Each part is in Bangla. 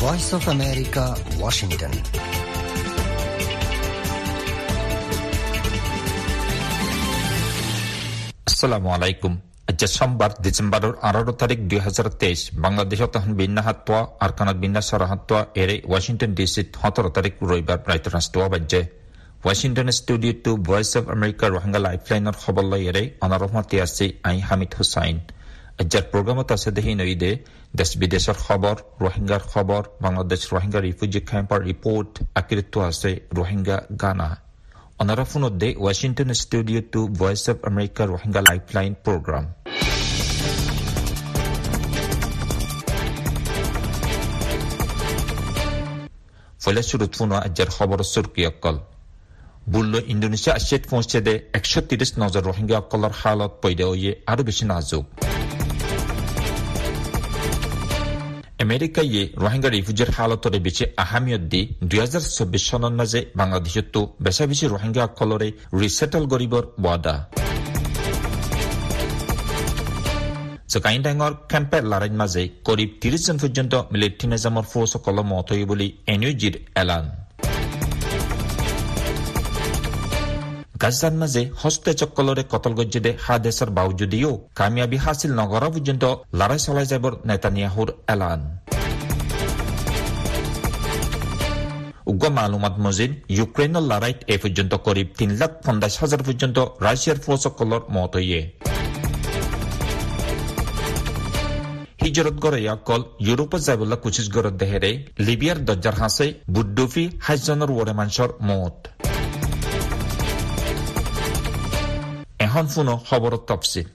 ভয়েস অফ আমেরিকা ওয়াশিংটন আসসালামু আলাইকুম আজ সোমবার ডিসেম্বরের আঠারো তারিখ দুই হাজার তেইশ বাংলাদেশত তখন বিন্যা হাতোয়া আর কানাত বিন্যা সরা হাতোয়া এরে ওয়াশিংটন ডিসিত সতেরো তারিখ রবিবার রাইত রাষ্ট্র বাজ্যে Washington studio to Voice of America Rohingya লাইফলাইনের খবর লই এরে অনারহমতি আছে আই হামিদ হুসাইন আজ্জার প্রোগ্রামত আছে দেহি নইদে দেশ বিদেশের খবর রোহিঙ্গার খবর বাংলাদেশ রোহিঙ্গা রিফিউজি ক্যাম্পার রিপোর্ট আকৃত আছে রোহিঙ্গা গানা অনারফুনদ্দে Washington studio to Voice of America Rohingya lifeline program ফলে শুরুত ফুনো আজ্জার খবর সুরকি অকল বুল্ল ইন্দোনেশিয়া আশিয়াত পৌঁছে দে একশো তিরিশ নজর রোহিঙ্গা অকলর হালত পৈদে আরও বেশি নাজুক আমেরিকাইয়ে রোহিঙ্গা রিফিউজির হালতরে বেশি আহামিয়ত দি দুই হাজার চব্বিশ সনের মাজে বাংলাদেশত তো বেছি রিসেটল গরিবর ওয়াদা জকাইন ডাঙর কেম্পে লড়াইৰ মাজে করিব ত্ৰিশ জন পৰ্যন্ত নিজামৰ ফৌজসকল মত বুলি এন ইউ জিৰ এলান গাজার মাঝে হস্তেচকলরে কতল গজ্জেদে হাদেশর বাউজুদিও কামিয়াবি হাসিল নগর পর্যন্ত লড়াই চলাই যাবর নেতানিয়াহুর এলান। উগ্র মালুমাত মজিদ ইউক্রেনের লড়াইত এ পর্যন্ত করিব তিন লাখ পঞ্চাশ হাজার পর্যন্ত রাশিয়ার ফৌজসকলর মত হইয়ে। হিজরত গড়ে অকল ইউরোপত যাবলা কুচিস গড়ত দেহেৰে লিবিয়াৰ দজ্জাৰ হাঁচে বুড্ডুফি হাজজনৰ ওৰে মাঞ্চৰ মত। এখন ফুনো খবরত তফসিল।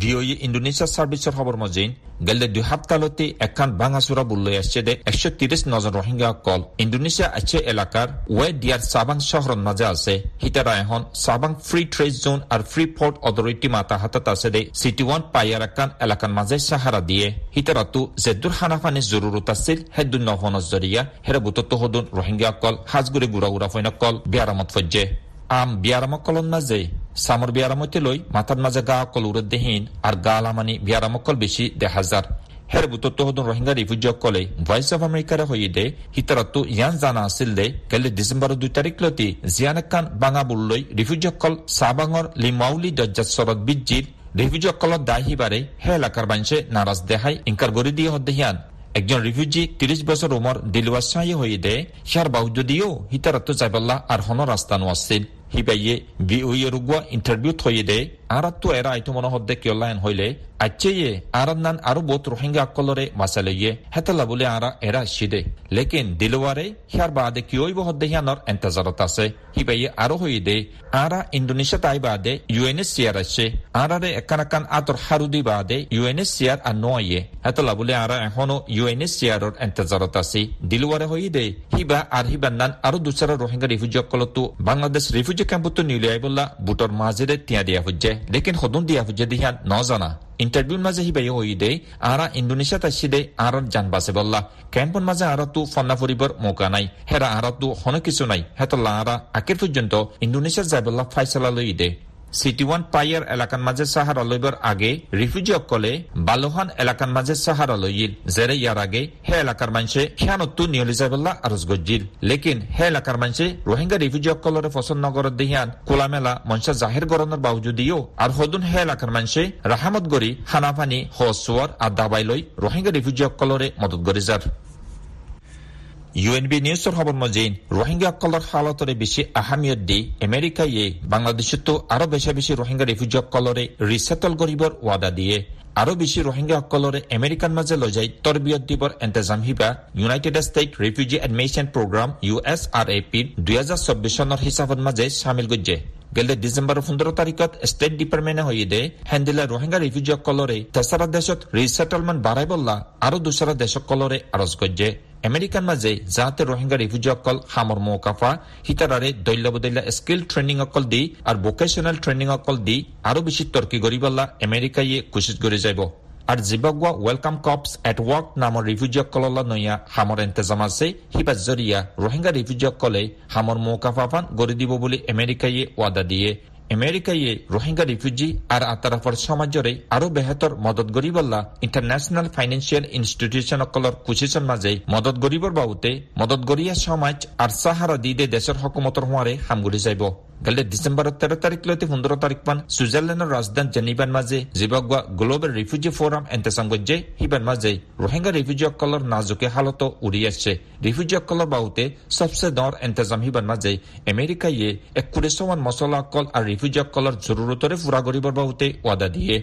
ভিওই ইন্দোনেশিয়া সার্ভিসের খবর মজিন, গেলে দুই সপ্তাহতে একান ভাঙাচুরা বুল্লৈ আসছে দে, একশো তিরিশ নজন রোহিঙ্গা কল ইন্দোনেশিয়া আছে এলাকার ওয়ে ডিয়ার চাবাং শহরের মাঝে আছে। হিতারা এখন চাবাং ফ্রি ট্রেড জোন আর ফ্রি পোর্ট অথরিটি মাতা হাতত আছে দে সিটি ওয়ান পাইয়ার একান এলাকার মাঝে সাহারা দিয়ে। হিতারা তো জেদুর হানাফানি জরুরত আছিল, হেদুন নহনজ জরিয়া হেরে বুতত হদুন রোহিঙ্গা কল গুড়া উড়া ফৈন কল বিয়ারামত ফজ্জে। আম বিয়ারামক কলন মাঝে সামর বিয়ারামতে লই মাথার মাঝে গা অকল উড়ে দেহীন আর গা আলামানি বিয়ারামকল বেশি দে হাজার হের বুতত্ব হদুন রোহিঙ্গা রিফিউজি অকলে ভয়েস অফ আমেরিকারে হই দে হিতারত্তু ইয়ান জানা আছিল দে গেলে ডিসেম্বর দুই তারিখ লতি জিয়ান একান বাঙা বুল্লই রিফিউজি অকল সাবাঙর লিমাউলি দজ্জাত শরৎ বিজ্জির রিফিউজি অকলত দায় হিবারে হে এলাকার বাঞ্চে নারাজ দেহাই ইনকার গড়ি দিয়ে হদ্দেহিয়ান একজন রিফিউজি তিরিশ বছর উমর দিলওয়া সাই হয়ে দে হিয়ার বাহুদ্দিও হিতারত্ব যাইবাল্লা আর হন রাস্তা নো হিবাইয়ে বিউয়ে রুগুয়া ইন্টারভিউ থয়ে দে আর তো এরা আইতো মনে হদ্দে কিয়লায়ন হইলে আচ্ছেয়ে আর নান আরও বহুত রোহিঙ্গা আকলরে মাসালইয়ে হেতলা বলে আরা এরা শিদে লেকিন দিলওয়ারে হিয়ার বাদে কিয়ইব হদ্দে হিয়ানর এন্তাজারত আছে হিবাইয়ে আরও হই দে আরা ইন্দোনেশিয়া তাই বাদে ইউএনএসসিআর আছে আরারে একান একান আতর হারুদি বাদে ইউএনএসসিআর আর নয়ে হেতলা বলে আরা এখনও ইউএনএসসিআর এন্তাজারত আছে দিলওয়ারে হই দে হিবা আর হিবান নান আরও দুসরা রোহিঙ্গা রিফিউজি বাংলাদেশ রিফিউজি ক্যাম্পতো নিলিয়াইবল্লা বুটর মাঝেরে তিয়া দিয়া হজ্জে লেকিন সদন দিয়া হজ্জে দিহান নজানা ইন্টারভিউর মাঝে হিবাই হই দে আরা ইন্দোনেশিয়া আছি দে আঁৰত জান বাসে বললা ক্যাম্পর মাঝে আঁৰতো তু ফন্না ফুরিবর মৌকা নাই হেরা আর তু কিছু নাই হেতল্লা আরা আকের পর্যন্ত যাই যাইবল্লা ফাইসলা লই দে সিটি ওয়ান পাইয়ার এলাকার মাঝে সাহারা আগে রিফিউজি অকলে বালোহান এলাকার মাঝে সাহারা লইল জেরে ইয়ার আগে হে এলাকার মানুষে নিয়লি যাইবল্লা আরজ গজ্জিল লেকিন হে এলাকার মানুষে রোহিঙ্গা রিফিউজি অকলরে পছন্দ নগর দেহিয়ান কোলামেলা মঞ্চা জাহির গরনের বাউজুদিও আর হদুন হে এলাকার মানুষে রাহামত গরি হানাফানি হসুয়ার আর দাবাই লই রোহিঙ্গা রিফিউজি অকলরে মদত গরি ইউএনবি নিউজৰ খবৰ মজিন রোহিঙ্গা অকলৰ হালতৰে বেছি আহামিয়ত দি আমেৰিকায়ে বাংলাদেশতো আৰু বেছি বেছি ৰোহিংগা ৰিফিউজি ৰিছেটল কৰিবৰ ৱাদা দিয়ে। আৰু বেছি ৰোহিংগা আমেৰিকাৰ মাজে লৈ যায় তৰবিয়ত দিবৰ এন্তেজাম Hiba United State refugee admission program U S R A পিৰ দুহেজাৰ চৌব্বিছ চনৰ হিচাপত মাজে চামিল গজ্জে গেলে ডিসেম্বর পোন্ধৰ তাৰিখত ষ্টেট ডিপাৰ্টমেণ্টে হয়ে দে ৰোহিংগা রিফিউজি অকলরে দেশত রিসেটলমেন্ট বাঢ়াই বল্লা, আৰু দুচৰা দেশসকলৰে আৰজ গজ্জে। আমেরিকান মাঝে যাতে রোহিঙ্গা রিফিউজি অকল হামর মৌকাফা হিতারারে দৈল্য বদৈল্য স্কিল ট্রেনিং অকল দি আর ভোকেশনাল ট্রেনিং অকল দি আরও বেশি তর্কি কৰি আমেরিকাইয়ে আমেৰিকায়ে করে যাইব আর জিবাগুয়া ওয়েলকাম কপস এট ওয়ার্ক নামৰ ৰিফিউজিসকললৈ নৈয়া হামৰ ইন্তজাম আছে। সিবা জৰিয়া, ৰোহিংগা ৰিফিউজিসকলে হামৰ মৌকাফাফান গঢ়ি দিব বুলি আমেৰিকায়ে ৱাদা দিয়ে। আমেরিকাইয়ে রোহিঙ্গা রিফিউজি আর আতারাফর সমাজরে আরও বেহতর মদত গরিবল্লা ইন্টারন্যাশনাল ফাইন্যান্সিয়াল ইনস্টিটিউশন অকলর কুচিসন মাঝে মদত গরিবর বাবুতে মদত গরিয়া সমাজ আর সাহারা দিদে দেশের হকুমতর হওয়ারে হামগুলি যাইব। গেলে ডিসেম্বর তেরো তারিখ লইতে পনেরো তারিখ পান সুইজারল্যান্ডের রাজধানী জেনিবান মাঝে জিবাগুয়া গ্লোবাল রিফিউজি ফোরাম এন্তেসাঙ্গজ্জে হিবান মাঝে রোহিঙ্গা রিফিউজি অকলর নাজুকে হালত উড়ি আসছে রিফিউজি অকলর বাউতে সবসে দর এন্তেজাম হিবান মাঝে আমেরিকা ইয়ে এক কুড়িশমান মশলা অকল আর ফুরা গরিবর বাউতে ওয়াদা দিয়ে।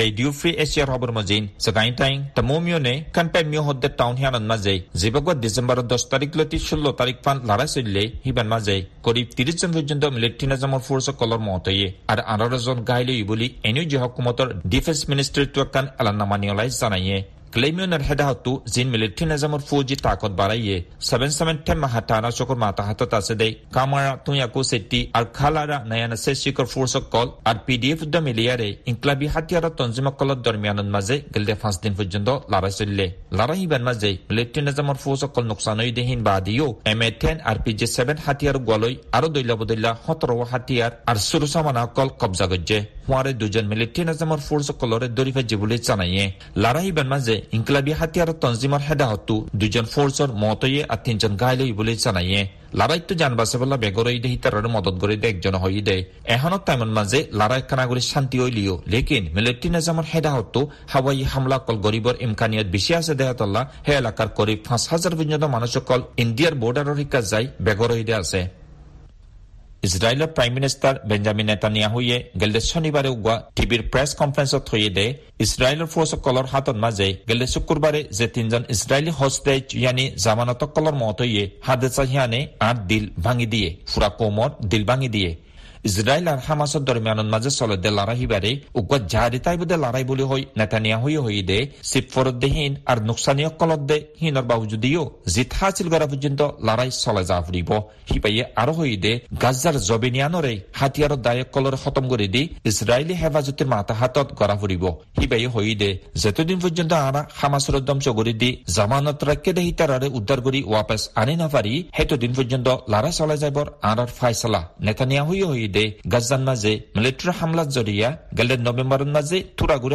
Radio Free Asia Robert Mazin sagain taing tamomyo ne kan pe myo hodde town hian an mazai zibagwa December 10 তারিখ লতি 16 তারিখ পান লড়াই চললে হিবান মাজে করিব 30 জন পর্যন্ত মিলিটারি নাজামর ফোর্স কলর মতয়ে আর 18 জন গাইলে বলি এনিউ যে হকুমতর ডিফেন্স মিনিস্ট্রি তুয়াকান এলান্নামানিয়লাই জানাইয়ে। Claimioner heda hatu zin military nazamur fuji takot baraiye 770 mahatana chokor mata hatot ase dei kamara tuyaku setti ar khalara nayana seshikor force কল আর পিডিএফ দ মিলিয়ারে ইনকলাবি হাতিয়ার তঞ্জিমা কলত দরমিয়ানত মাঝে গেলদে পাঁচ দিন পর্যন্ত লড়াই চললে লড়াই হিবার মাঝে মিলিটারি নাজামর ফৌজ কল নোকসানই দেহিন বাদিও M A ten R P J seven হাতিয়ার গলই আরও দৈলা বদৈলা সতর হাতিয়ার আর সুরুসামানা কল কবজা গজ্জে হুয়ারে দুজন মিলিটারি নাজামর ফৌজ কলরে দরিফে জিবুলে জানাইয়ে লড়াই হিবার মাঝে ইনকলাবি হাতিয়ার তঞ্জিমার হেদাহতু দুজন ফোর্সর মতয়ে আর তিনজন গাইলই বলে জানাইয়ে লারাইতো জানবাসে বলা বেগরই দেহি তার মদত করে দে একজন হই দে এখনও তাইমন মাঝে লারাই কানাগুলি শান্তি হইলিও লেকিন মিলিটারি নিজামর হেদাহত হাওয়াই হামলা কল গরিবর ইমকানিয়ত বেশি আছে দেহাতল্লা হে এলাকার করিব পাঁচ হাজার পর্যন্ত মানুষ কল ইন্ডিয়ার বর্ডারের শিকা যাই বেগরই দে আছে ইজৰাইলৰ প্ৰাইম মিনিষ্টাৰ বেঞ্জামিন নেতানিয়াহুয়ে গেলে শনিবাৰে উগোৱা টিভিৰ প্ৰেছ কনফাৰেন্সত থৈয়ে দে ইছৰাইলৰ ফৌজসকলৰ হাতত মাজে গেলে শুকুৰবাৰে যে তিনিজন ইছৰাইলী হষ্টেজ ইয়ানি জামানতসকলৰ মতয়ে হাদেচা হিয়ানে আঠ দিল ভাঙি দিয়ে। ফুৰা কোমৰ দিল ভাঙি দিয়ে। ইজৰাইল আর হামাসের দরমিয়ানের মাঝে চলদে লড়াই হিবারে উগ্র জাহারিতাই বুদে লড়াই বলি হই নেতানিয়া হই হই দে সিপফরদ্দেহীন আর নুকসানীয় কলদ্দে হিনর বাবুজুদিও জিত হাসিল করা পর্যন্ত লড়াই চলে যা ফুরিব হিপাইয়ে আরও হই দে গাজার জবেনিয়ানরে হাতিয়ার দায়ক খতম করে দি ইসরায়েলি হেফাজতের মাথা হাতত গড়া ফুরিব হিপাইয়ে হই দে, যতদিন পর্যন্ত আরা হামাসের ধ্বংস করে দি জামানত রাখকে দে হিতারারে উদ্ধার করি ওয়াপাস আনি না পারি হেতদিন পর্যন্ত লড়াই চলে যাবার আরার ফাইসলা নেতানিয়া হই দে গাজান মাঝে মিলিটারি হামলার জরিয়া, গেলে নভেম্বর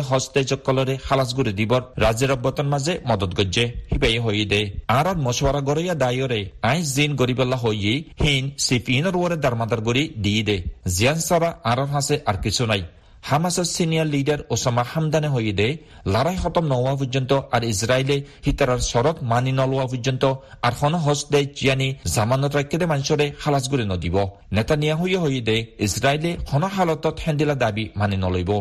হস্তেজ কলরে খালাস গুড়ে দিবর, রাজ্যের অব্যতন মাঝে মদত গজ্জে হিবাই হই দে আর মশওয়ারা গড়িয়া দায়রে, আই জিন গরিবাল্লা হইয়ে, হিন সিফিনের ওরে দারমাদার গড়ি দিয়ে দে জিয়ান সারা আর হাসে আর কিছু নাই। হামাসের সিনিয়র লিডার ওসামা হামদানে হয়ে দে লড়াই খতম নোয়া পর্যন্ত আর ইসরায়েলে হিতারার শরত মানি নলোয়া পর্যন্ত আর হন হস দে জিয়ানি জামানত রাখতে মানুষরে হালাস করে নদিব। নেতা নিয়া হইয়া হয়ে দে ইসরায়েলে হন হালতত হেন্দিলা দাবি মানি নলইব।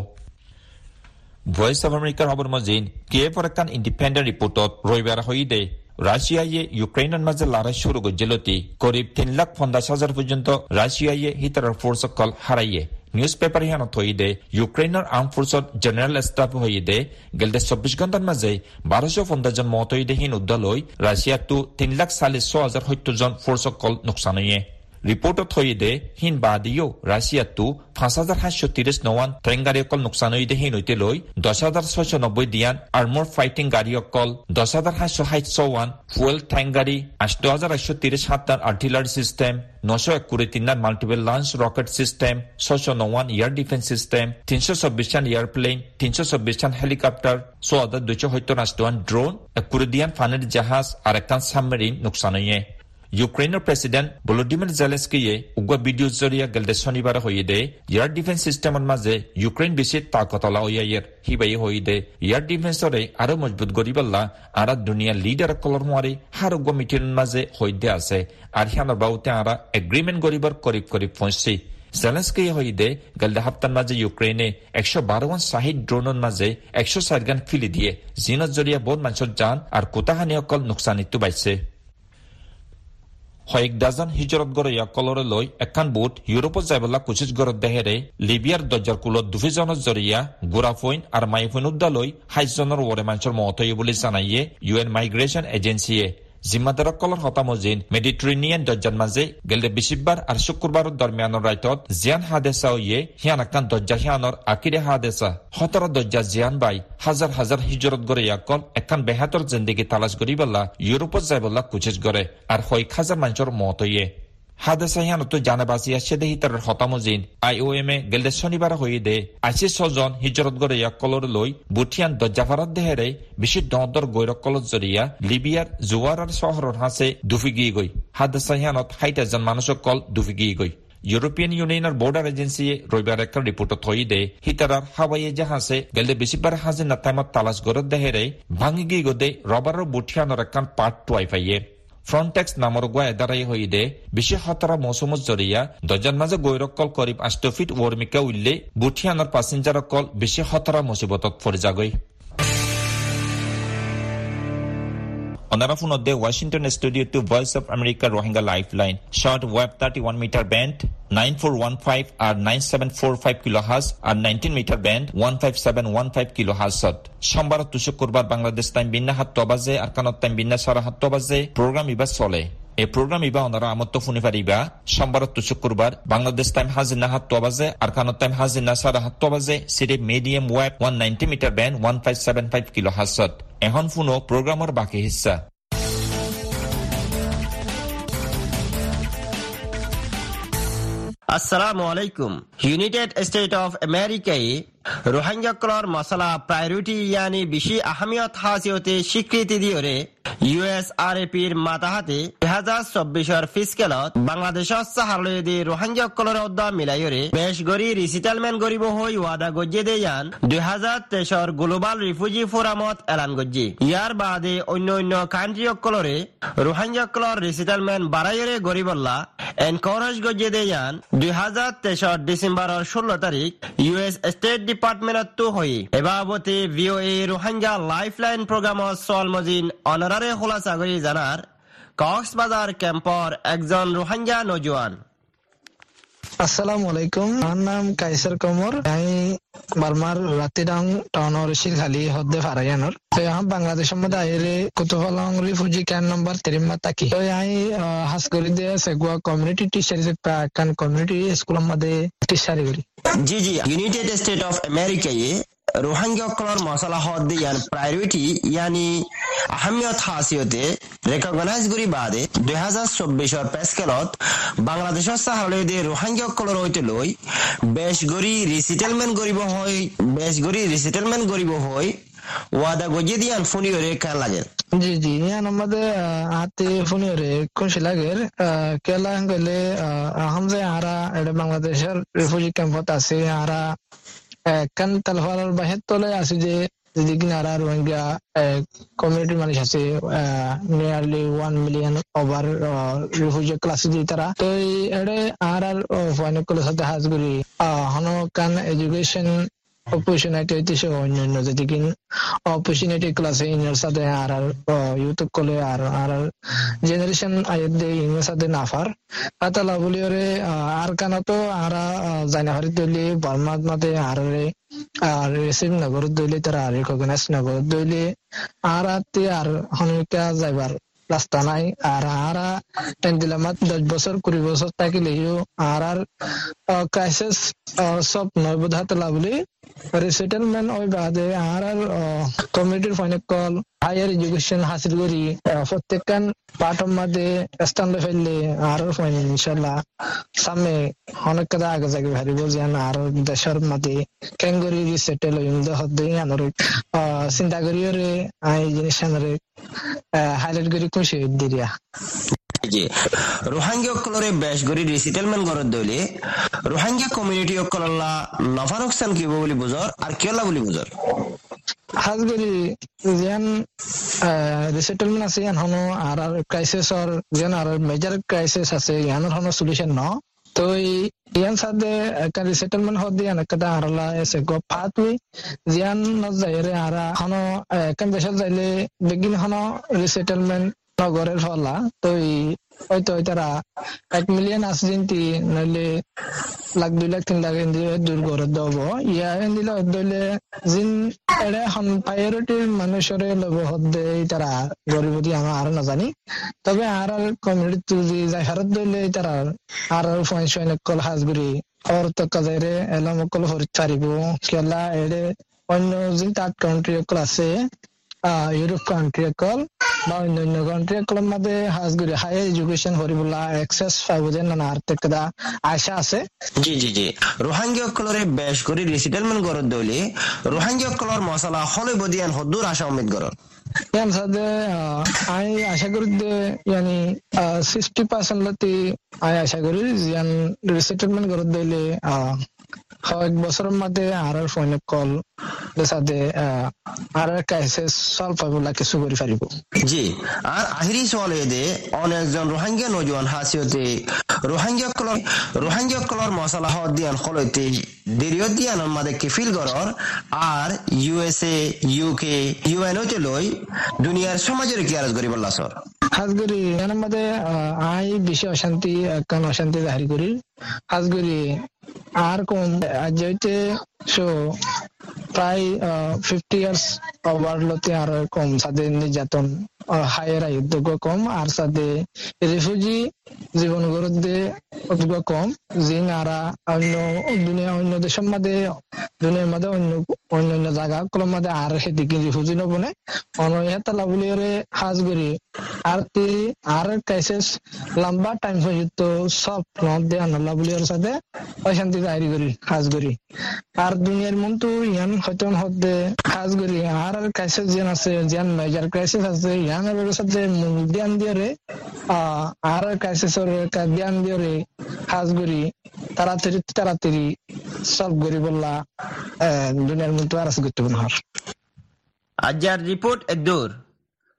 ভয়েস অফ আমেরিকাৰ খবৰ মজিন কিয়েভৰ এখন ইণ্ডিপেণ্ডেণ্ট ৰিপৰ্টত ৰবিবাৰ দে রাশিয়ায় ইউক্রেনের মাঝে লড়াই শুরু গজ্জলতি করিব তিন লাখ পঞ্চাশ হাজার পর্যন্ত রাশিয়ায় হিতারার ফোর্স কল হারাইয়ে নিউজ পেপাৰ হিয়ানত হইদে ইউক্ৰেইনৰ আৰ্ম ফোৰ্চত জেনেৰেল ষ্টাফ হইদে গেলদে চব্বিশ ঘণ্টাৰ মাজে বাৰশ পঞ্চাছজন মত হইদে হিন উদ্দালৈ ৰাছিয়াতো তিন লাখ চাল্লিছ হাজাৰ সত্তৰজন ফোৰ্চসকল নোকচান হইয়ে ৰিপৰ্টত থৈদে হিন বাদিও ৰাছিয়াতো পাঁচ হাজাৰ সাতশ ত্ৰিশ নৱান ট্ৰেইন গাড়ী অকল নোকচান হইদে হিন হৈতে লৈ দহ হাজাৰ ছয়শো নব্বৈ দিয়ান আৰ্মৰ ফাইটিং গাড়ী অকল দহ হাজাৰ সাতশ সাতশ ওৱান ফুৱেল গাড়ী আঠ হাজাৰ আঠশ ত্ৰিশ সাতটাৰ আৰ্টিলাৰী চিষ্টেম নশ একুৰি তিনটাৰ মাল্টিপল লঞ্চ ৰকেট চিষ্টেম ছয়শো নৱান এয়াৰ ডিফেন্স চিষ্টেম তিনশ চৌবিশটান এয়াৰপ্লেন তিনশ চৌবিশটান হেলিকপ্টাৰ ছয় হাজাৰ দুইশ সত্তৰ আঠটান ড্ৰোন একুৰি দিয়ান ফানিৰ জাহাজ আৰু একান সাবমেৰিন নোকচান হইয়ে ইউক্ৰেইনৰ প্ৰেচিডেণ্ট ভলোডিমিৰ জেলেস্কিয়ে উগ্ৰ ভিডিঅ' জৰিয়া গেলদে শনিবাৰে হৈদে এয়াৰ ডিফেন্স চিষ্টেমৰ মাজে ইউক্ৰেইন বেছি তাকতলা ইয়াৰ সিবাই হৈদে এয়াৰ ডিফেন্সৰে আৰু মজবুত কৰিবল্লা আৰা দুনিয়া মাৰি সাৰ উগ্ৰ মিটিৰৰ মাজে হৈদে আছে আৰু সিয়ানৰ বাউতে এগ্ৰিমেণ্ট কৰিবৰ কৰিব কৰিব পৌঁছি জেলেস্কিয়ে হৈদে গেলদে সপ্তাহৰ মাজে ইউক্ৰেইনে একশ বাৰৱান চাহিদ ড্ৰোনৰ মাজে একশ চাৰিগান ফিলি দিয়ে জিনত জৰিয়া বহুত মানুহৰ জান আৰু কোটাহানি অকল নোকচানিটো পাইছে কয়েক ডাজন হিজরত গড়িয়া কলরে লৈ এখন বুট ইউরোপত যাইবলা কুচিজ গড়ত দেহেৰে লিবিয়াৰ দৰ্জাৰ কুলত দুভিজনৰ জৰিয়া, গুৰাফইন আৰু মাইফইন উদ্দালৈ সাতজনৰ ওৰে মানুহৰ মত বুলি জানাইয়ে ইউ এন মাইগ্ৰেশ্যন এজেন্সিয়ে জিম্মাদাৰসকলৰ হতামজিন মেডিট্ৰেনিয়ান দৰ্জাৰ মাজে গেলে বিচিবাৰ আৰু শুকুৰবাৰৰ দৰমিয়ানৰ ৰাইটত জিয়ান হাদেচা ইয়ে হিয়ান আকান দৰ্জা হিয়ানৰ আকিৰে হাদেচা সতৰ দৰ্জা জিয়ান বাই হাজাৰ হাজাৰ হিজৰত গড়ে ইয়াকল একান বেহাতৰ জিন্দগী তালাচ কৰি বলা ইউৰোপত যাই বলা কুচিজ গড়ে আৰু শৈক হাজাৰ মানুহৰ মত ইয়ে hada sahian to janabasi ashede hitar hotamojin IOM এ গেলদে শনিবার হই দে। আইসি ছজন হিজরত গরে এক কলর লই বুটিয়ান দজ্জাফারাত দেহেরে বেশি দর গৈরক কলত জরিয়া লিবিয়ার জুয়ারার শহরর হাসে দুফিগি গই হাদা সাহিয়ানত হাইটা জন মানুষক কল দুফিগি গই ইউরোপিয়ান ইউনিয়নের বর্ডার এজেন্সি রবিবার একটা রিপোর্ট থই দে। হিতারার হাওয়াই জাহাজে গেলে বেশিবার হাজে না তাইমত তালাশ গরত দেহেরে ভাঙি গি গদে রবার বুঠিয়ানোর একখান পার্ট টুয়াই ফাইয়ে। ফ্রন্টেক্স নামৰ গোৱা এদাৰাই দে। বিশেষ হতৰা মৌচুমত জৰিয়া দজন মাজে গৈৰকল কৰিম। আষ্টফিট ৱৰ্মিকা উল্লে বুঠিয়ানৰ পাছেঞ্জাৰকল বিশেষ হতৰা মুচিবতত পৰি অনারা ফোনদে Washington voice of America Rohingya life line short wave thirty one metre band nine four one five R nine seven four five kilohertz R nineteen metre band one five seven one five kilo হাজত সোমবার তুষক করবার বাংলাদেশ টাইম বিন্যা সাতটা বাজে, আর টাইম বিন্যা সাড়ে সাত বাজে। প্রোগ্রাম ইবার চলে। এই প্রোগ্রাম ইবা ওনারা আমত্ত ফুনি পারিবা সোমবার তো শুক্রবার, বাংলাদেশ টাইম হাজিনা হাত্ত বাজে, আর কানত টাইম হাজিনা সারা হাত্ত বাজে সিরিপ medium wave 190 metre band 1575 kilo হাসত এখন ফুনো প্রোগ্রামের বাকি আসসালামু আলাইকুম। ইউনাইটেড স্টেট অফ আমেরিকায় রোহিঙ্গাকলর মশলা প্রায়োরিটি ইয়ানি বেশি আহমিয়ত হাসিয়তে স্বীকৃতি দিয়রে ইউএস আর এপির মাতাহাতে দুহাজার চব্বিশর ফিসকেলত বাংলাদেশত সাহারলয়দি রোহিঙ্গাকলর অদ্দা মিলাইরে বেশ গরি রিসিটেলমেন্ট গরিব হই ওয়াদা গজ্জে দেয়ান দুই হাজার তেইশর গ্লোবাল রিফিউজি ফোরামত এলান গজ্জি। ইয়ার বাদে অন্য অন্য কান্ট্রি অকলরে রোহিঙ্গাকলর রিসিটেলমেন্ট বাড়াইরে গরিবল্লা এনকারেজ গজ্জে দেয়ান দুই হাজার তেইশর ডিসেম্বরের ষোলো তারিখ ইউএস স্টেট ডিপার্টমেন্টতো হই। এবাবতে ভিওএ রোহিঙ্গা লাইফলাইন প্রোগ্রামত সল মজিন অনারারে খোলাসা করে জানার কক্সবাজার ক্যাম্পর একজন রোহিঙ্গা নজওয়ান। আসসালামু আলাইকুম আমার নাম কাইসার কমর। আমি বার্মার রাতিডাং শিলখালি হদ্দে ফারায়ানোর তো यहाँ বাংলাদেশের মধ্যে আইরে কুতুফালং রিফিউজি ক্যাম্প নম্বর তিরিম্মা তাকি তো আমি হাস করি দিয়ে সেগুয়া কমিউনিটি টিচার কান কমিউনিটি স্কুলের মধ্যে টিচারি করি। জি জি ইউনাইটেড স্টেট অফ আমেরিকায় রোহিঙ্গাসকলৰ মছলা হদ ইয়ান প্ৰায়ৰিটি ইয়ানি আহমিয়ত হাসিয়তে রেকগনাইজ করি বাদে দুই হাজার চব্বিশর পেস্কেলত বাংলাদেশৰ চাহালয়দে রোহিঙ্গাসকলৰ সৈতে লৈ বেশ গৰি রিসিটেলমেন্ট কৰিব হৈ বেশ গৰি রিসিটেলমেন্ট কৰিব হৈ ওয়াদা গজিয়ে দিয়ান ফুনিয়রে লাগে জি জি, ইয়ান আমাদের হাতে খুশি লাগে কেলা গেলে আহম যে আরা এটা বাংলাদেশের ক্যাম্পত আছে আরা kan talfalar bahet tole আছে যে আর রোহিঙ্গা কমিউনিটির মানুষ আছে nearly one million over refugee ক্লাসে দিয়ে তারা, তো এড়ে আর আর ফাইনাল সাথে হাজগুড়ি হন কান এডুকেশন অপরচুনিটি হইতেছে অন্যান্য। যেদিকে অপরচুনিটি ক্লাসে ইনার সাথে আর আর ইউথ কলে আর আর জেনারেশন আয়ের দে ইনার সাথে নাফার আতালা বলি, ওরে আর কানা তো আর জানা হারি দলি বর্মাত মাতে আর রে, আর রিসিভ নগর দইলে তারা আর রিকগনাইজ নগর দইলে আর আতে আর হনুকা যাইবার রাস্তা নাই, আর আরা এন্দিলামাত দশ বছর, কুড়ি বছর থাকিলেও আর আর ক্রাইসিস সব নয়বোধা তোলা বলি রিসেটেলমেন্ট ওই বাদে আর আর কমিউনিটির কল হায়ার এডুকেশন হাসিল করি প্রত্যেকখান পাঠর মধ্যে স্থান ফেললে আর ফাইন ইনশাল্লাহ সামনে অনেক কথা আগে যাগে ভারিব যেন আর দেশের মধ্যে কেন করি রিসেটেল হদ্দে আনর চিন্তা করিও রে এই জিনিস আনরে হাইলাইট করি খুশি দিরিয়া। জি রোহিঙ্গা অকলরে বেশ গরি রিসিটেলমেন্ট গরত দইলে রোহিঙ্গা কমিউনিটি অকললা নফা নোকসান কিব বলি বুঝর আর কেলা বলি বুঝর? হাজগরি যেন রিসেটেলমেন্ট আছে, ইয়ান হনো আর আর ক্রাইসিসর যেন আর মেজর ক্রাইসিস আছে ইয়ানোর হনো সলিউশন ন? তো ইয়ান সাথে একটা রিসেটেলমেন্ট হদ দিয়ান একটা আরলা এসে গো পাথওয়ে জিয়ান আরা হনো একটা দেশত যাইলে, বেগিন হনো রিসেটেলমেন্ট নগরের ফলা তো হয়তো তারা এক মিলিয়ন জিনতি নইলে লাখ, দুই লাখ, তিন লাখ এন্দি দূর করে দেব। ইয়া এন্দিলে দইলে জিন এড়ে হন প্রায়োরিটি মানুষরে লব হদে তারা গরিবতি আমরা আর নাজানি। তবে আর আর কমিউনিটি যদি যাই হারত দইলে তারা আর আর ফাইন ফাইন কল হাজগুড়ি আর তো কাজাইরে এলাম কল হরি চারিব কেলা এড়ে অন্য জিন তার কান্ট্রি কল আছে ইউরোপ কান্ট্রি কল বা অন্যান্য কান্ট্রি একলম মাঝে হাজ করি হাই এডুকেশন করিবলা এক্সেস পাইব যে না আর তেকদা আশা আছে জি জি জি রোহাঙ্গীয়সকলরে বেশ করে রিসেটেলমেন্ট গড়ত দইলে রোহাঙ্গীয়সকলৰ মছলা হলে বদিয়ান হদ্দুর আশা উম্মিদ গড়ত yan sade ai আশা করি যে ইয়ানি সিক্সটি পার্সেন্ট লতি আই আশা করি ইয়ান রিসেটেলমেন্ট করত দইলে বছরের মধ্যে আর আর ফোনে কল সাথে আর কাইসে সলভ পাইবলা কিছু করে পারিব জি আর আহিরি দে অনেকজন রোহাঙ্গীয় নজওয়ান হাসিয়তে রোহাঙ্গীয়সকলৰ রোহাঙ্গীয়সকলৰ মছলা হদ দিয়ান দেরিয়ত মাদে কিফিল গড়ৰ আর ইউএসএ ইউকে ইউএনওতে লৈ দুনিয়ার সমাজের কি আরজ হাজগরি এর মধ্যে আই বেশি অশান্তি কান অশান্তি জারি করি হাজগরি আর কোন যেতে সো প্রায় ফিফটি ইয়ার্স ওভার লতে আর কম। সাথে নির্যাতন হায়ার উদ্যোগ কম, আর সাথে রিফিউজি জীবন গরদে উদ্যোগ কম। জিং আরা, অন্য দুনিয়া অন্য দেশের মধ্যে দুনিয়ার মধ্যে অন্য অন্য অন্য জায়গা মধ্যে আর সেদিকে রিফিউজি নবনে অনহেতা লাভলিয়রে হাজ করি। আর তি আর কেসেস লম্বা টাইম পর্যন্ত সব নদ দে লাভলিয়র সাথে অশান্তি জারি করি, হাজ করি। আর দুনিয়ার মন তো ইয়ান হয়তো হতে কাজ করি। আর আর ক্রাইসিস যেন আছে, যেন মেজর ক্রাইসিস আছে ইয়ান এর সাথে ধ্যান দিয়ে রে আর ক্রাইসিসের ধ্যান দিয়ে রে কাজ করি। তাড়াতাড়ি তাড়াতাড়ি সলভ করি বললা। দুনিয়ার মধ্যে আর আছে গুরুত্বপূর্ণ হর। আজার report এদুর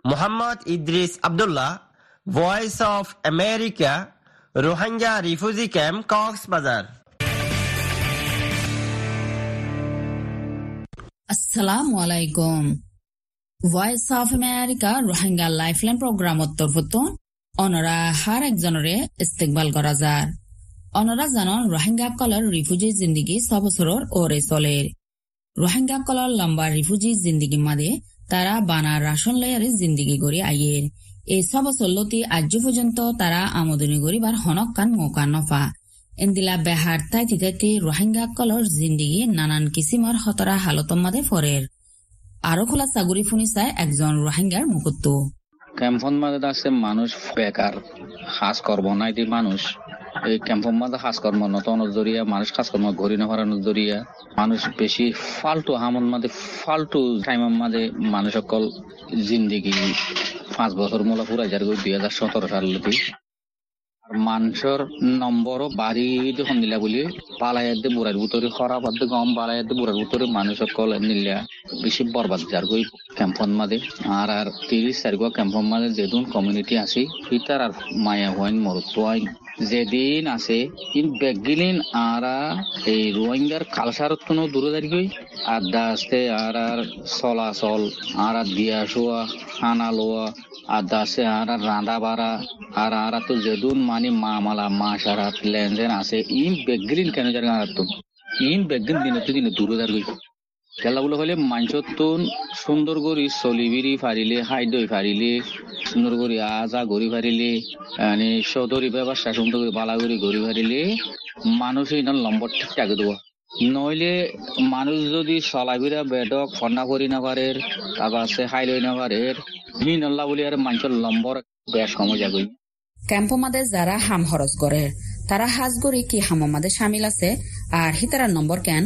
Mohammad Idris Abdullah voice of America Rohingya refugee camp Cox's Bazar. আসসালামু আলাইকুম। Voice of America Rohingya lifeline প্রোগ্রামত তরফত অনরা হার একজনরে ইস্তেকবাল করা যার। অনরা জানন রোহিঙ্গা কলর রিফিউজি জিন্দিগি ছবছৰৰ ওরে চলে। রোহিঙ্গা কলর লম্বা রিফিউজি জিন্দিগি মাদে তারা বানা রাশন লেয়ারে জিন্দিগি গড়ি আইয়ের এই ছবছর লতি আজ পর্যন্ত তারা আমদনি গরিবার হনকান মৌকা নফা। এন্দিলা বেহার তাইতি তাইতি রোহিঙ্গা কলর জিন্দিগি নানান কিসিমার হতরা হালতর মাদে ফরের আরও খোলা চাগুরি ফুনি চাই একজন রোহিঙ্গার মুকুত্তু ক্যাম্পন মাঝে আছে মানুষ বেকার কাজ কর্ম নাই মানুষ এই ক্যাম্পন মাঝে কাজ কর্ম নতুন জরিয়া, মানুষ কাজ কর্ম ঘড়ি না হরানোর জরিয়া। মানুষ বেশি ফালতু হামন মাঝে, ফালতু টাইমের মাঝে মানুষ সকল জিন্দিগি, পাঁচ বছর মূলা পুরা যার দুই হাজার সতেরো সাল আর মানুষের নম্বরও বাড়ি যখন নিলা বলি পালাইয়াতে বুড়ার ভিতরে খরা বাদ গম পালাইয়াতে বুড়ার ভিতরে মানুষ সকল নিলা বেশি বরবাদ যার গই ক্যাম্পন মাঝে। আর আর তিরিশ তারিখ ক্যাম্পন মাঝে যেদিন কমিউনিটি আছে পিতার আর মায়া হইন, মরত্ব আইন যেদিন আছে ইন বেগিলিন আরা এই রোহিঙ্গার কালচারত কোনো দূরে দাঁড়িয়ে আর দাস্তে আর আর চলাচল আর আর দিয়া শোয়া খানা লোয়া, আর দাসে আর আর রাঁধা বাড়া, আর আর তো যেদুন মানে মা মালা, মা সারা লেনদেন আছে, ইন বেগিলিন কেন জানি আর তো, ইন বেগিন দিনে তো দিনে দূরে দাঁড়িয়ে খেলা বলে হলে মাঞ্চতুন সুন্দর করে চলিবিরি ফারিলে খাদ্যই ফারিলে সুন্দর করে আজা গড়ি ফারিলে মানে সদরি ব্যবসা সুন্দর করে বালা করে গড়ি ফারিলে মানুষ ইন লম্বর ঠিকঠাক দেবো। নইলে মানুষ যদি চলাবিরা বেদক ফন্ডা করি না পারে তারপর আছে হাই লই না পারে ই নল্লা বলি আর মানুষের লম্বর বেশ কমে যাবে। ক্যাম্প মাদে যারা হাম হরজ করে, তারা হাজ গড়ি কি হাম মাদে সামিল আছে? আর হিতারার নম্বর কেন?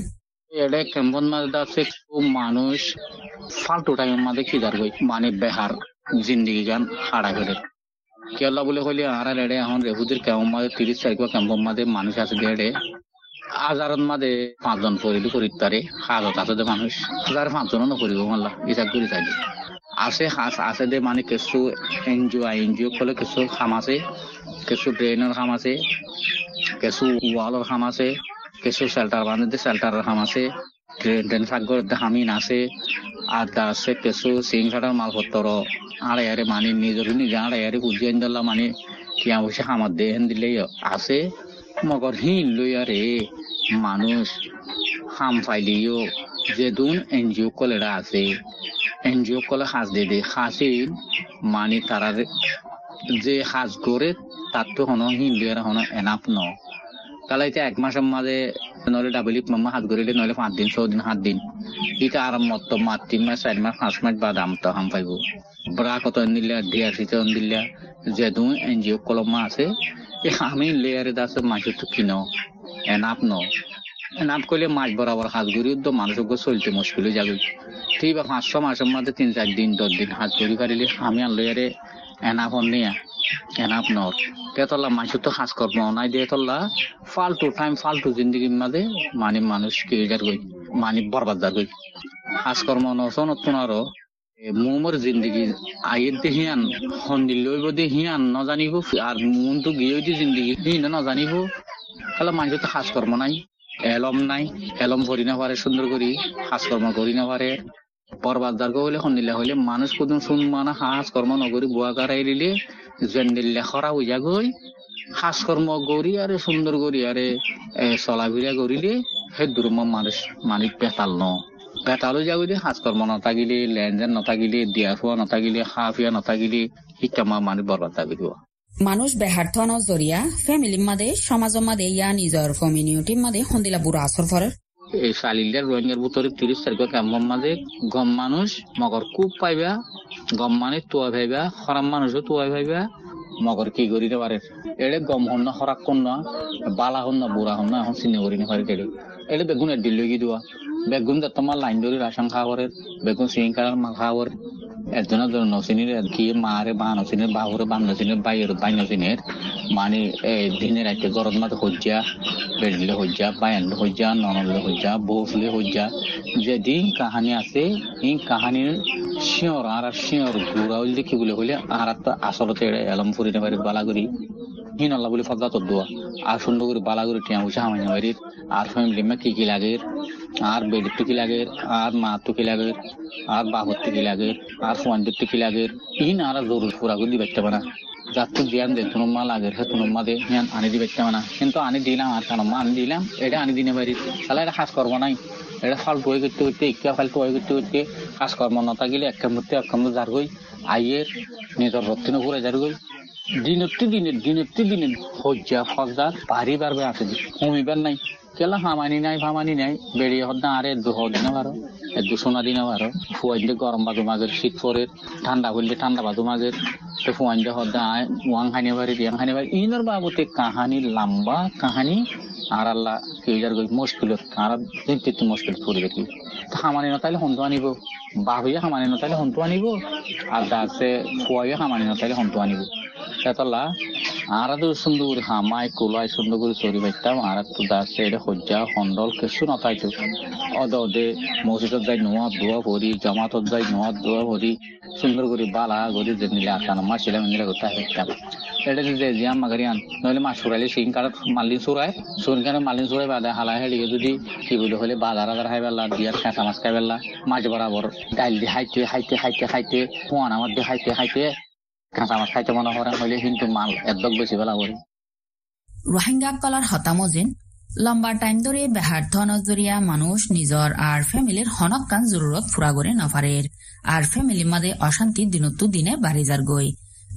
এটা কেমন মাঝে আছে? খুব মানুষ। ফালতু টাইমের মাঝে কি দাঁড় মানে বেহার জিন্দিগি গান হারা করে। কেলা বলে কইলে আর এড়ে এখন রেহুদির কেমন মাঝে তিরিশ তারিখ কেমন মাঝে মানুষ আছে দেড়ে হাজারত মাঝে পাঁচজন পরিলি করিত পারে হাজত আছে দে মানুষ। হাজার পাঁচজনও নকরিব মাল্লা হিসাব করে থাকে আছে হাস আছে দে মানে কিছু এনজিও এনজিও ফলে কিছু খাম আছে, কিছু ড্রেনের খাম আছে, কিছু ওয়ালের খাম আছে কিছু শেল্টার বানিয়ে শেল্টারের খাম আছে ট্রেন সাগর হামিন আছে আর তা আছে, কিছু সিং খাটার মালপত্র আড়াইয়ারে মানে নিজের নিজে আড়াইয়ারে বুঝিয়ে দিলা মানে কিয়া বসে খামার দিয়ে হেন দিলেই আছে মগর হিন লই আরে মানুষ হাম ফাইলিও যে দুন এনজিও কলেরা আছে এনজিও কলে সাজ দিয়ে দে সাজিন মানে তারা যে সাজ করে তার তো হনো হিন লই আর হনো এনাফ ন। এটা এক মাসের মাঝে নহলে ডাবলি মামা হাত গড়িলে নহলে পাঁচ দিন, ছয় দিন, সাত দিন। ইটা আরাম মত মাত তিন মাস, চার মাস, পাঁচ মাস বাদ আম তো হাম পাইব। ব্রা কত দিলে ডিআরসিতে দিলে যেদু এনজিও কলমা আছে আমি লেয়ারে দাসে মাসে তো কিনো এনাপ ন। এনাপ করলে মাছ বরাবর হাত গড়ি তো মানুষ চলতে মুশকিল হয়ে যাবে। ঠিক বা পাঁচশো মাসের মধ্যে তিন চার দিন, দশ দিন হাত গড়ি পারিলে আমি আর লেয়ারে এনাপ নিয়া। এনাপ নর তেতলা মানুষ তো কাজ কর্ম নাই দিয়ে তল্লা ফালতু টাইম ফালতু জিন্দগির মাঝে মানে মানুষ কি গই মানে বরবাদ যার গই কাজ কর্ম নসন তোমারও মোমর জিন্দগি আয়ের দে হিয়ান হন্দিল লইব দে হিয়ান নজানিব আর মন তো গিয়ে দি জিন্দগি হিন নজানিব তাহলে মানুষ তো কাজ কর্ম নাই, এলম নাই, এলম ভরি না পারে, সুন্দর করি, কাজ কর্ম করি না পারে। বরবাদ যার হইলে হন্দিলা হইলে মানুষ কোন শুন মানা কাজ কর্ম নগরী বুয়া কারাই দিলে জেন্দিল্লা খরা হইয়া গই। কাজ কর্ম করি আরে, সুন্দর করি আরে চলাফিরা করিলে সেই দুর্ম মানুষ মালিক পেতাল ন। পেতালো যাগিলে কাজ কর্ম নথাকিলে, লেনদেন নথাকিলে, দিয়া খোৱা নথাকিলে, খা ফিয়া নথাকিলে শিক্ষা মানুষ বরবাদ যাবিব মানুষ বেহার্থ নজরিয়া ফ্যামিলির মাঝে সমাজের মাঝে ইয়া নিজের কমিউনিটির মাঝে হন্দিলা বুড়া আসর ফরে এই চালিলে রোহিঙ্গার ভিতরে তিরিশ তারিখ কেমন মাঝে গম মানুষ, মগর কূপ পাইবা, গম মানে তুয়া ভাইবা, খরাম মানুষও তুয়া ভাইবা, মগর কি করি পারে এড়ে গম হন না, খরাক কন না, বালা হন না, বুড়া হন না, এখন চিনে করি না কেড়ে। এড়ে বেগুন এর দিল্লি দেওয়া বেগুন তোমার লাইন ধরে রাশন খাওয়ার বেগুন সিং কালার মা খাওয়ার একজনের জন্য নসিনের কি মারে বা নসিনের বাহুরে বা নসিনের বাইয়ের বাই নসিনের মানে দিনের একটা গরম মাঝে হজ্জা, বেড়লে হজ্জা, বায়ানলে হজ্জা ননলে হজ্জা বৌসলে হজ্জা যেদিন কাহানি আছে, এই কাহানির শিওর আর শিওর গুড়া হইলে কি বলে হইলে আর তো আসলতে এলম ফুরি নেবারি বালাগুড়ি। হিন আল্লাহ বলে ফজা তোর দোয়া। আর সুন্দর করে বালাগুড়ি টিয়া বসে হামাই আর ফ্যামিলি মে কি কি লাগে? আর বেডির টুকি লাগে? আর মা টুকি লাগে? আর বাহুর টুকি লাগে? আর ফোয়ানদের টুকি লাগে? ইন আর জরুর পুরা করে দিবে না। যাত্রা জ্ঞান দে তুনো মা লাগে হে তুনো মা দে জ্ঞান আনি দিবে না। কিন্তু আনি দিলাম আর কেন? মা আনি দিলাম, এটা আনি দিনে পারি তাহলে এটা কাজ করব নাই। এটা ফালতু হয়ে করতে করতে ইকা ফালতু হয়ে করতে করতে কাজ কর্ম নতা গেলে এক কামড়তে এক কামড় যার গই আইয়ের নিজের রত্তিন ঘুরে যার গই দিনত্তি দিনের দিনত্তি দিনের, হজ্জা ভারী বাড়বে আছে কমিবার নাই। কেলা হামানি নাই ফামানি নাই। বেরিয়ে না আরে দু দিনে পারো দু সোনা দিনে পারো ফুয়াইন গরম বাদু মাগের, শীত পরে ঠান্ডা হইলে ঠান্ডা বাদু মাগের। তো ফুয়াইন হদ না ওয়াং হানি বাড়ি দিয়াং হানি বাড়ি। ইনর বাবুতে কাহানি লম্বা কাহানি, আর আল্লাহ কেজার গই মুশকিল আর চিন্তিত মুশকিল পড়ে দেখি। হামানি নতাইলে হন্তু আনিব। বাহুয়ে হামানি নতাইলে হন্তু আনিব। আর দাসে, ফুয়াইয়ে হামানি নতাইলে হন্তু আনিব। সেতলা আর তো সুন্দর হামাই কুলাই সুন্দর করে চরি পাইতাম আর তো দাসে এটা হজ্জা হন্ডল কিছু নতাইতো অদ অদে মসজিদত যাই নোয়া দোয়া ভরি জমাতত যাই নোয়া দোয়া ভরি সুন্দর করে বালা করে যে নিলে আসান মা ছিলাম নিলে করতে হেঁটতাম এটা যে জিয়াম মাগারিয়ান নইলে মা সুরাইলে সিং কারত মালিন সুরায় সুর কারণে মালিন সুরাই বাদে হালা হেলিগে যদি কি বলে হলে বাজার আজার খাই পেলা দিয়ার কাঁচা মাছ খাই পেলা, মাছ বরাবর ডাইল দিয়ে হাইতে হাইতে হাইতে হাইতে ফোয়ান আমার দিয়ে হাইতে হাইতে কাঁচা মাছ খাইতে রোহিঙ্গা কলার হতামজিন লম্বা টাইম ধরে বেহার্থ নজরিয়া মানুষ নিজর আর ফ্যামিলির হনক কান জরুরত ফুরা করে নফারের আর ফ্যামিলির মাঝে অশান্তি দিনত্তু দিনে বাড়ি যার গই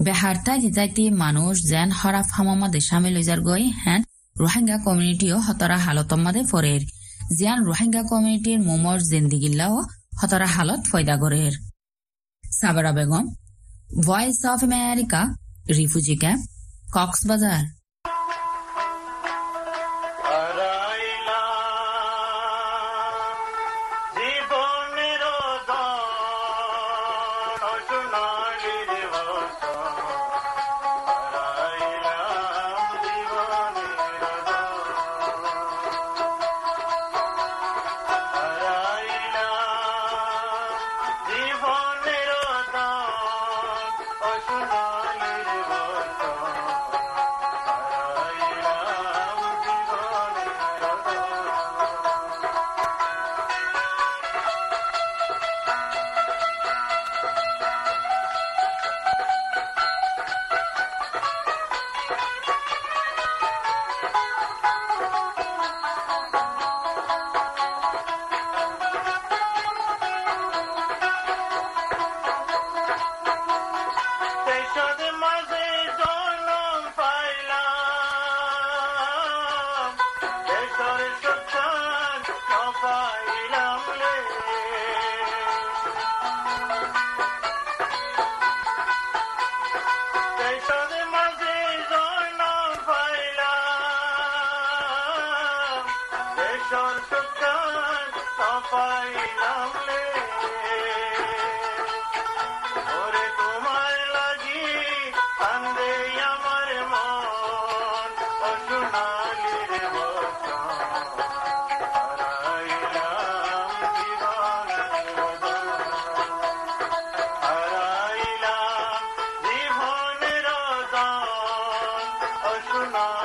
বেহার্তা যাইতে মানুষ যেন হরাফ হামামাদে সামিল হয়ে যার গই হ্যান রোহিঙ্গা কমিউনিটিও হতরা হালতম মাদে ফরের জিয়ান রোহিঙ্গা কমিউনিটির মোমর জিন্দিগিল্লাও হতরা হালত ফয়দা গরের Sabara Begum voice of America refugee camp Cox's Bazar না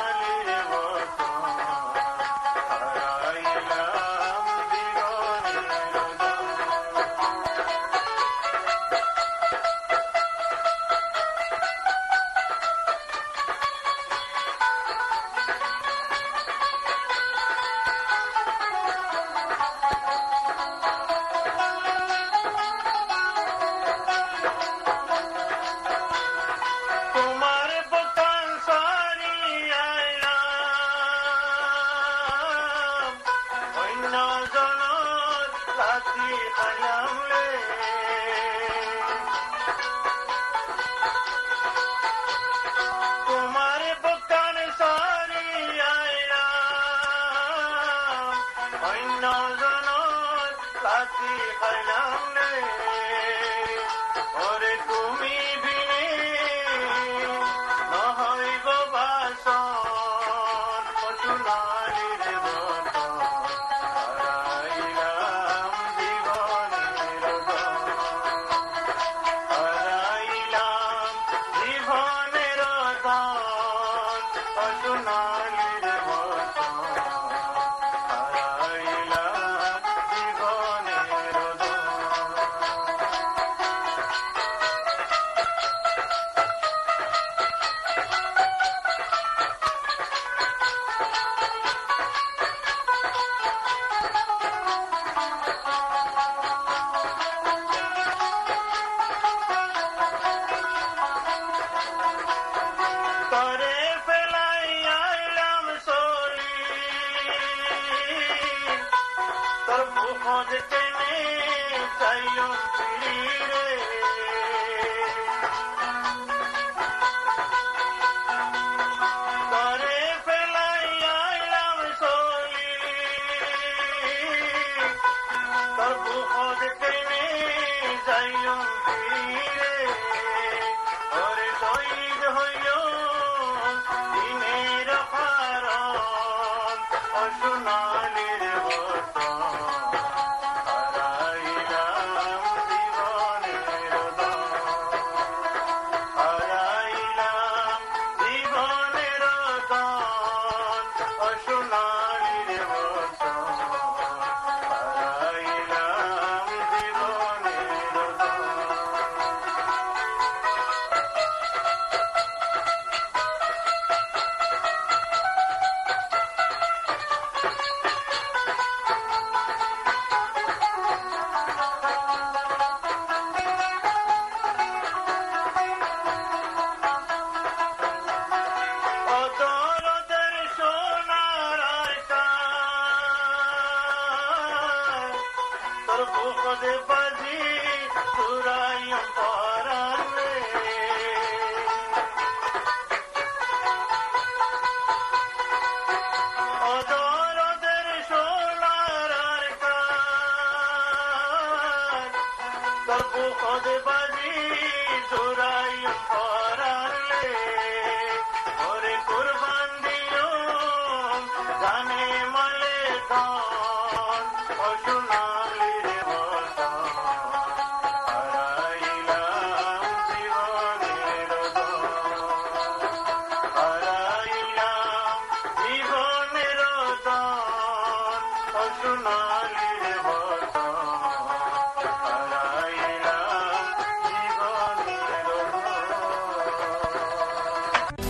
मूं ती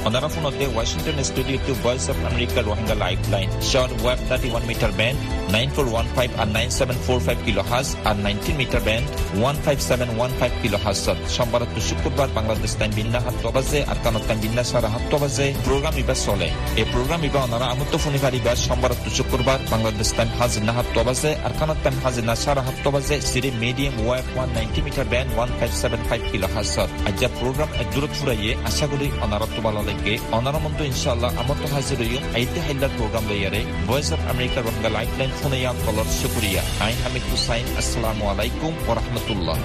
camp Cox's Bazar Onarafun of the Washington studio to Voice of America Rohingya Lifeline. Short web 31 meter band 9415 and 9745 kilohertz and 19 meter band 15715 kilohertz সোমবার তো শুক্রবার বাংলাদেশ টাইম বিন্না হাত বাজে আর কানত টাইম বিন্না সারা হাত বাজে। প্রোগ্রাম ইবা চলে। এই প্রোগ্রাম ইবা অনারা আমত ফোনি ফারিবা সোমবার তো শুক্রবার বাংলাদেশ টাইম হাজির না হাত বাজে আর কানত টাইম হাজির না সারা বাজে সিরি medium wave 190 metre band 1575 kilohertz আজ প্রোগ্রাম দূরত ফুরাইয়ে আশা করি অনারা তো ভালো lage onaramento inshallah amot haziruyum aite haillar program layare voice of america rohingya lifeline phone ya color shukriya ain hamid hussain assalamu alaikum wa rahmatullah